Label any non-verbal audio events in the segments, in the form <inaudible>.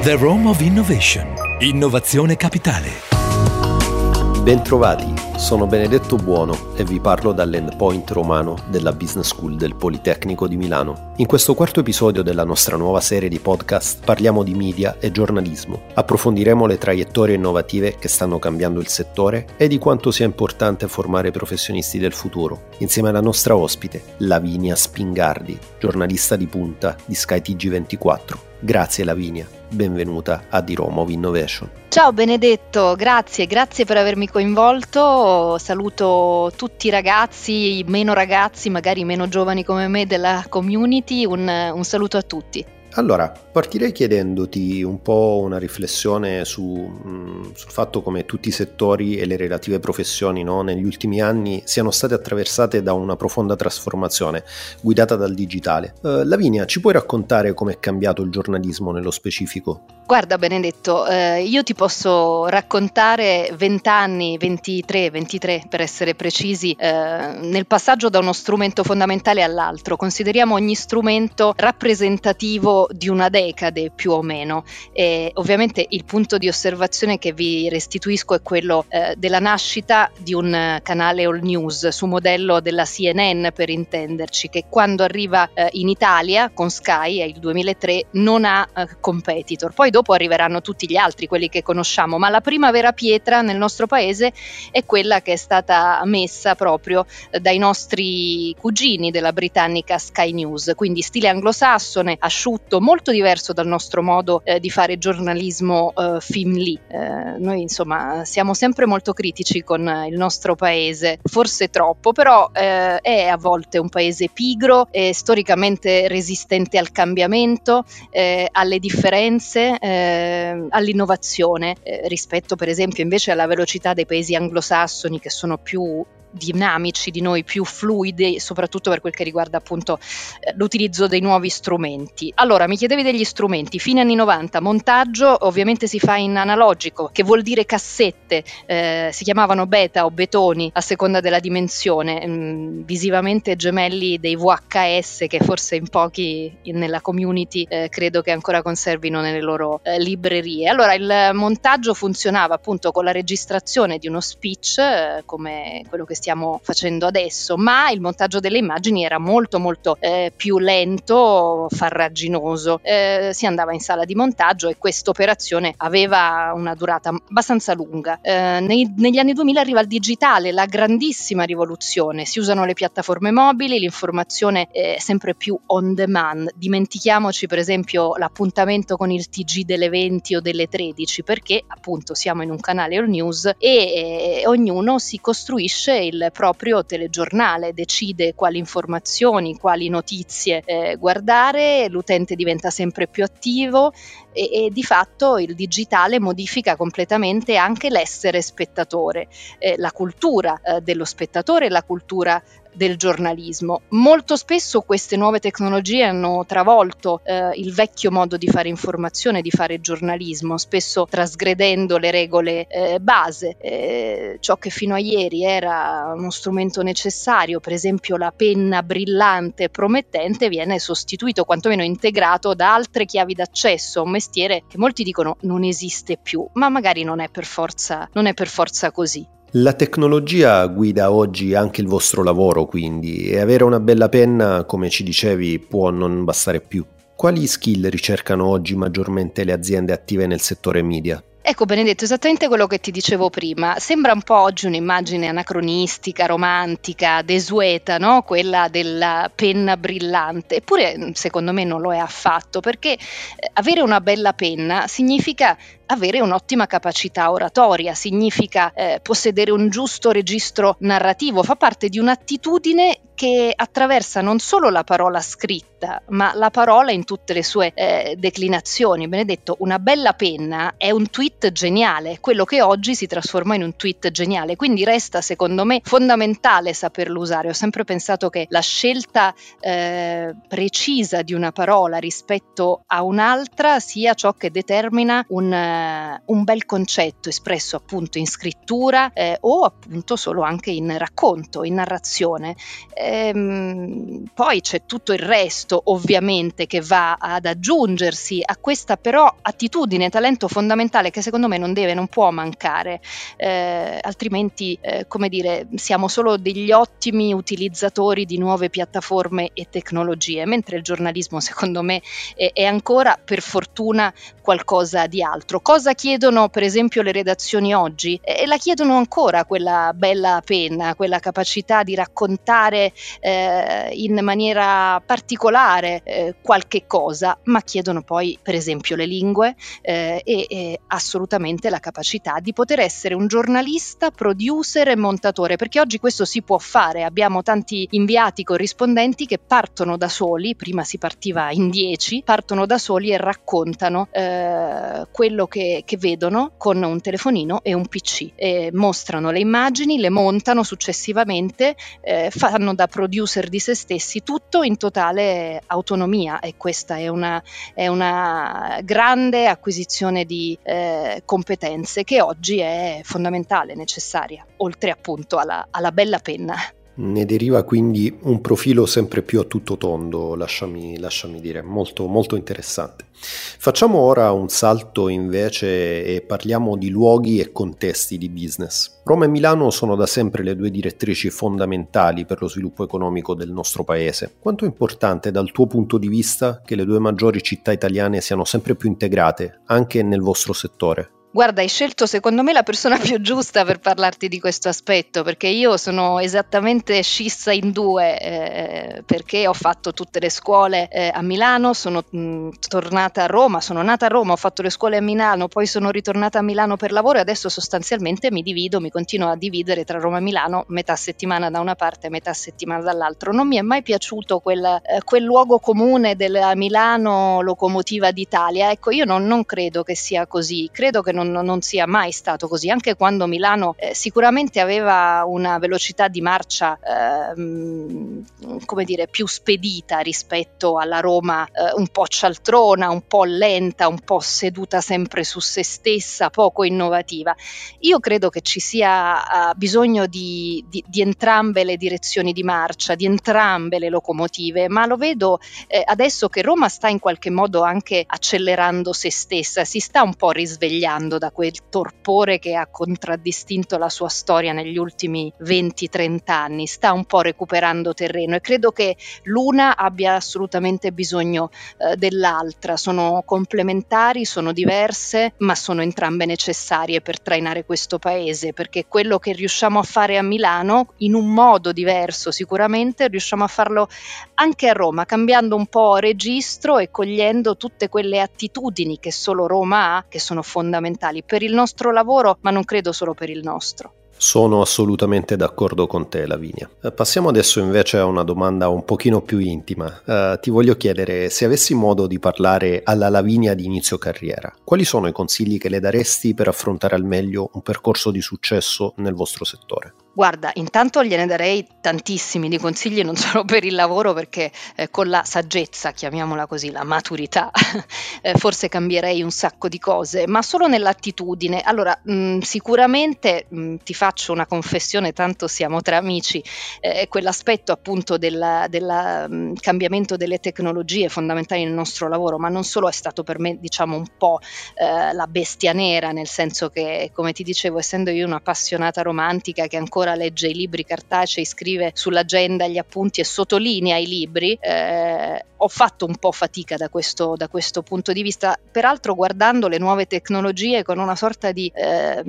The Rome of Innovation. Innovazione capitale. Bentrovati, sono Benedetto Buono e vi parlo dall'endpoint romano della Business School del Politecnico di Milano. In questo quarto episodio della nostra nuova serie di podcast parliamo di media e giornalismo. Approfondiremo le traiettorie innovative che stanno cambiando il settore e di quanto sia importante formare professionisti del futuro, insieme alla nostra ospite, Lavinia Spingardi, giornalista di punta di skytg 24 Grazie Lavinia, benvenuta a Di Roma of Innovation. Ciao Benedetto, grazie, grazie per avermi coinvolto. Saluto tutti i ragazzi, meno ragazzi, magari meno giovani come me della community. Un, un saluto a tutti. Allora, partirei chiedendoti un po' una riflessione su, mh, mm, sul fatto come tutti i settori e le relative professioni no, negli ultimi anni siano state attraversate da una profonda trasformazione guidata dal digitale. Uh, Lavinia, ci puoi raccontare come è cambiato il giornalismo nello specifico? Guarda Benedetto, eh, io ti posso raccontare 20 anni, 23, 23 per essere precisi, eh, nel passaggio da uno strumento fondamentale all'altro. Consideriamo ogni strumento rappresentativo di una decade più o meno. E ovviamente il punto di osservazione che vi restituisco è quello eh, della nascita di un canale all news su modello della CNN per intenderci, che quando arriva eh, in Italia con Sky, è il 2003, non ha eh, competitor. Poi dopo arriveranno tutti gli altri, quelli che conosciamo, ma la prima vera pietra nel nostro paese è quella che è stata messa proprio eh, dai nostri cugini della britannica Sky News, quindi stile anglosassone, asciutto, molto diverso dal nostro modo eh, di fare giornalismo eh, film lì. Eh, noi insomma siamo sempre molto critici con il nostro paese, forse troppo, però eh, è a volte un paese pigro, storicamente resistente al cambiamento, eh, alle differenze, eh, all'innovazione rispetto per esempio invece alla velocità dei paesi anglosassoni che sono più dinamici di noi, più fluidi, soprattutto per quel che riguarda appunto eh, l'utilizzo dei nuovi strumenti. Allora, mi chiedevi degli strumenti, fine anni 90, montaggio ovviamente si fa in analogico, che vuol dire cassette, eh, si chiamavano beta o betoni a seconda della dimensione, mh, mm, visivamente gemelli dei VHS che forse in pochi nella community eh, credo che ancora conservino nelle loro eh, librerie. Allora, il montaggio funzionava appunto con la registrazione di uno speech eh, come quello che stiamo facendo adesso, ma il montaggio delle immagini era molto molto eh, più lento, farraginoso. Eh, si andava in sala di montaggio e questa operazione aveva una durata abbastanza lunga. Eh, nei, negli anni 2000 arriva il digitale, la grandissima rivoluzione. Si usano le piattaforme mobili, l'informazione è sempre più on demand. Dimentichiamoci per esempio l'appuntamento con il TG delle 20 o delle 13 perché appunto siamo in un canale all news e eh, ognuno si costruisce il proprio telegiornale, decide quali informazioni, quali notizie eh, guardare, l'utente diventa sempre più attivo e, e, di fatto il digitale modifica completamente anche l'essere spettatore, eh, la cultura eh, dello spettatore, la cultura del giornalismo. Molto spesso queste nuove tecnologie hanno travolto eh, il vecchio modo di fare informazione, di fare giornalismo, spesso trasgredendo le regole eh, base. Eh, ciò che fino a ieri era uno strumento necessario, per esempio la penna brillante e promettente, viene sostituito, quantomeno integrato da altre chiavi d'accesso, un mestiere che molti dicono non esiste più, ma magari non è per forza, non è per forza così. La tecnologia guida oggi anche il vostro lavoro, quindi, e avere una bella penna, come ci dicevi, può non bastare più. Quali skill ricercano oggi maggiormente le aziende attive nel settore media? Ecco Benedetto, esattamente quello che ti dicevo prima. Sembra un po' oggi un'immagine anacronistica, romantica, desueta, no? quella della penna brillante. Eppure secondo me non lo è affatto, perché eh, avere una bella penna significa avere un'ottima capacità oratoria, significa eh, possedere un giusto registro narrativo, fa parte di un'attitudine che attraversa non solo la parola scritta, ma la parola in tutte le sue eh, declinazioni. Benedetto, una bella penna è un tweet geniale, quello che oggi si trasforma in un tweet geniale, quindi resta secondo me fondamentale saperlo usare. Ho sempre pensato che la scelta eh, precisa di una parola rispetto a un'altra sia ciò che determina un un bel concetto espresso appunto in scrittura eh, o appunto solo anche in racconto, in narrazione. Ehm, poi c'è tutto il resto ovviamente che va ad aggiungersi a questa però attitudine, talento fondamentale che secondo me non deve, non può mancare, eh, altrimenti eh, come dire siamo solo degli ottimi utilizzatori di nuove piattaforme e tecnologie, mentre il giornalismo secondo me è, è ancora per fortuna qualcosa di altro. Cosa chiedono per esempio le redazioni oggi? E la chiedono ancora quella bella penna, quella capacità di raccontare eh, in maniera particolare eh, qualche cosa, ma chiedono poi per esempio le lingue eh, e, e assolutamente la capacità di poter essere un giornalista, producer e montatore, perché oggi questo si può fare. Abbiamo tanti inviati corrispondenti che partono da soli, prima si partiva in dieci, partono da soli e raccontano eh, quello che, che, vedono con un telefonino e un PC. E mostrano le immagini, le montano successivamente, eh, fanno da producer di se stessi, tutto in totale autonomia e questa è una, è una grande acquisizione di eh, competenze che oggi è fondamentale, necessaria, oltre appunto alla, alla bella penna. Ne deriva quindi un profilo sempre più a tutto tondo, lasciami, lasciami dire, molto, molto interessante. Facciamo ora un salto invece e parliamo di luoghi e contesti di business. Roma e Milano sono da sempre le due direttrici fondamentali per lo sviluppo economico del nostro paese. Quanto è importante dal tuo punto di vista che le due maggiori città italiane siano sempre più integrate, anche nel vostro settore? Guarda, hai scelto secondo me la persona più giusta per parlarti di questo aspetto, perché io sono esattamente scissa in due, eh, perché ho fatto tutte le scuole eh, a Milano, sono mh, tornata a Roma, sono nata a Roma, ho fatto le scuole a Milano, poi sono ritornata a Milano per lavoro e adesso sostanzialmente mi divido, mi continuo a dividere tra Roma e Milano, metà settimana da una parte e metà settimana dall'altra. Non mi è mai piaciuto quel, eh, quel luogo comune della Milano locomotiva d'Italia. Ecco, io non, non credo che sia così, credo che non, non, sia mai stato così, anche quando Milano eh, sicuramente aveva una velocità di marcia eh, come dire, più spedita rispetto alla Roma eh, un po' cialtrona, un po' lenta, un po' seduta sempre su se stessa, poco innovativa. Io credo che ci sia uh, bisogno di, di, di, entrambe le direzioni di marcia, di entrambe le locomotive, ma lo vedo eh, adesso che Roma sta in qualche modo anche accelerando se stessa, si sta un po' risvegliando uscendo da quel torpore che ha contraddistinto la sua storia negli ultimi 20-30 anni, sta un po' recuperando terreno e credo che l'una abbia assolutamente bisogno eh, dell'altra, sono complementari, sono diverse, ma sono entrambe necessarie per trainare questo paese, perché quello che riusciamo a fare a Milano in un modo diverso sicuramente riusciamo a farlo anche a Roma, cambiando un po' registro e cogliendo tutte quelle attitudini che solo Roma ha, che sono fondamentali fondamentali per il nostro lavoro, ma non credo solo per il nostro. Sono assolutamente d'accordo con te, Lavinia. Eh, passiamo adesso invece a una domanda un pochino più intima. Uh, ti voglio chiedere se avessi modo di parlare alla Lavinia di inizio carriera, quali sono i consigli che le daresti per affrontare al meglio un percorso di successo nel vostro settore? Guarda, intanto gliene darei tantissimi di consigli, non solo per il lavoro, perché eh, con la saggezza, chiamiamola così, la maturità, <laughs> eh, forse cambierei un sacco di cose, ma solo nell'attitudine. Allora, mh, mm, sicuramente mh, mm, ti faccio una confessione, tanto siamo tra amici, eh, quell'aspetto appunto del mm, cambiamento delle tecnologie fondamentali nel nostro lavoro, ma non solo è stato per me, diciamo, un po' eh, la bestia nera, nel senso che, come ti dicevo, essendo io un'appassionata romantica che ancora ancora legge i libri cartacei, scrive sull'agenda gli appunti e sottolinea i libri, eh, ho fatto un po' fatica da questo, da questo, punto di vista, peraltro guardando le nuove tecnologie con una sorta di eh,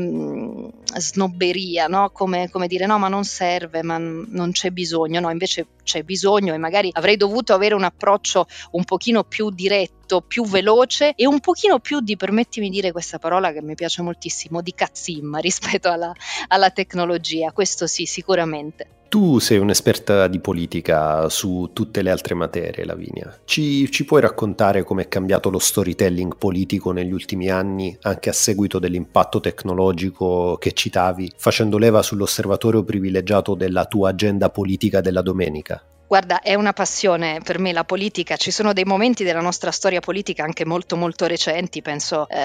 snobberia, no? come, come, dire no ma non serve, ma non c'è bisogno, no invece c'è bisogno e magari avrei dovuto avere un approccio un pochino più diretto, più veloce e un pochino più di, permettimi di dire questa parola che mi piace moltissimo, di cazzimma rispetto alla, alla tecnologia, questo sì sicuramente. Tu sei un'esperta di politica su tutte le altre materie, Lavinia. Ci, ci puoi raccontare come è cambiato lo storytelling politico negli ultimi anni, anche a seguito dell'impatto tecnologico che citavi, facendo leva sull'osservatorio privilegiato della tua agenda politica della domenica? Guarda, è una passione per me la politica, ci sono dei momenti della nostra storia politica anche molto molto recenti, penso eh,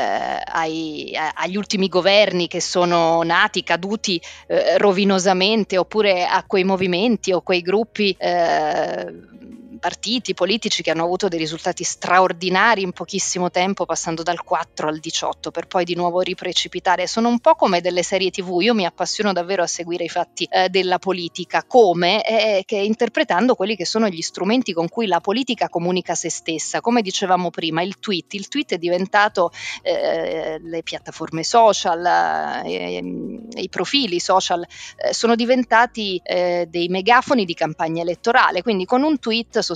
ai, agli ultimi governi che sono nati, caduti eh, rovinosamente, oppure a quei movimenti o quei gruppi eh, partiti politici che hanno avuto dei risultati straordinari in pochissimo tempo, passando dal 4 al 18, per poi di nuovo riprecipitare. Sono un po' come delle serie TV, io mi appassiono davvero a seguire i fatti eh, della politica, come eh, che interpretando quelli che sono gli strumenti con cui la politica comunica se stessa. Come dicevamo prima, il tweet, il tweet è diventato eh, le piattaforme social, eh, i profili social, eh, sono diventati eh, dei megafoni di campagna elettorale, quindi con un tweet sostanzialmente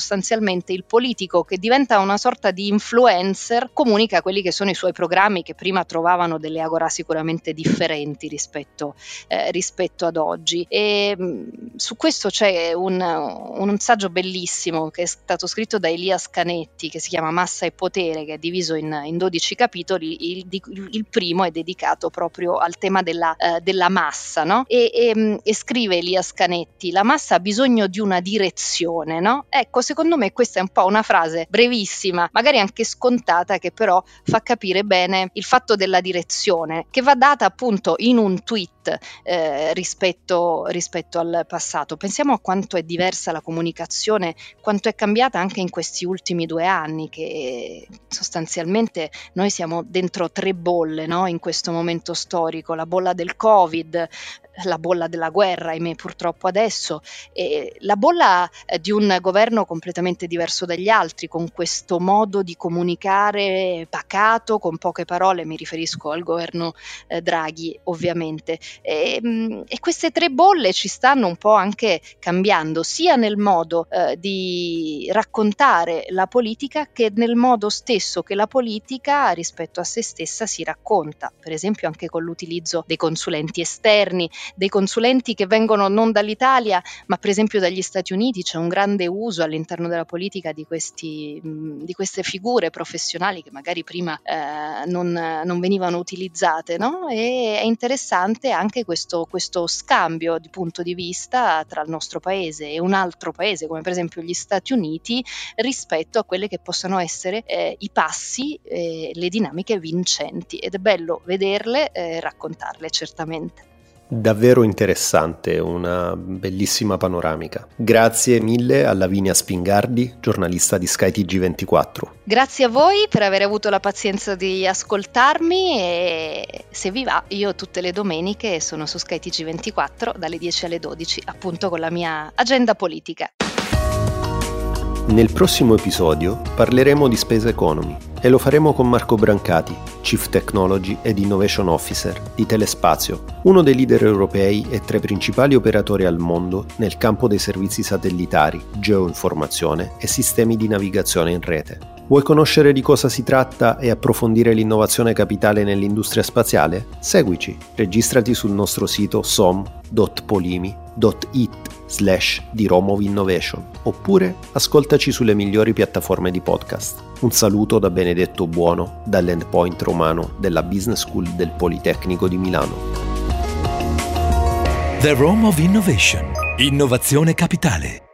il politico che diventa una sorta di influencer comunica quelli che sono i suoi programmi che prima trovavano delle agora sicuramente differenti rispetto, eh, rispetto ad oggi. E mm, su questo c'è un, un, saggio bellissimo che è stato scritto da Elias Canetti che si chiama Massa e Potere, che è diviso in, in 12 capitoli. Il, il, primo è dedicato proprio al tema della, eh, della massa, no? e, e, mm, e, scrive Elias Canetti: la massa ha bisogno di una direzione, no? Ecco, secondo me questa è un po' una frase brevissima, magari anche scontata, che però fa capire bene il fatto della direzione, che va data appunto in un tweet eh, rispetto, rispetto al passato. Pensiamo a quanto è diversa la comunicazione, quanto è cambiata anche in questi ultimi due anni, che sostanzialmente noi siamo dentro tre bolle no? in questo momento storico, la bolla del Covid, la bolla della guerra, ahimè purtroppo adesso, e la bolla eh, di un governo completamente diverso dagli altri, con questo modo di comunicare pacato, con poche parole, mi riferisco al governo eh, Draghi ovviamente. E, mm, e, queste tre bolle ci stanno un po' anche cambiando, sia nel modo eh, di raccontare la politica che nel modo stesso che la politica rispetto a se stessa si racconta, per esempio anche con l'utilizzo dei consulenti esterni, dei consulenti che vengono non dall'Italia, ma per esempio dagli Stati Uniti, c'è un grande uso all'interno della politica di, questi, di queste figure professionali che magari prima eh, non, non, venivano utilizzate, no? E è interessante anche questo, questo scambio di punto di vista tra il nostro paese e un altro paese, come per esempio gli Stati Uniti, rispetto a quelle che possano essere eh, i passi, eh, le dinamiche vincenti. Ed è bello vederle e raccontarle certamente. Davvero interessante, una bellissima panoramica. Grazie mille a Lavinia Spingardi, giornalista di skytg 24 Grazie a voi per aver avuto la pazienza di ascoltarmi e se vi va, io tutte le domeniche sono su skytg 24 dalle 10 alle 12, appunto con la mia agenda politica. Nel prossimo episodio parleremo di Space Economy e lo faremo con Marco Brancati, Chief Technology ed Innovation Officer di Telespazio, uno dei leader europei e tra i principali operatori al mondo nel campo dei servizi satellitari, geoinformazione e sistemi di navigazione in rete. Vuoi conoscere di cosa si tratta e approfondire l'innovazione capitale nell'industria spaziale? Seguici, registrati sul nostro sito som.polimi.it slash di Innovation oppure ascoltaci sulle migliori piattaforme di podcast. Un saluto da Benedetto Buono dall'endpoint romano della Business School del Politecnico di Milano. The Rome of Innovation. Innovazione capitale.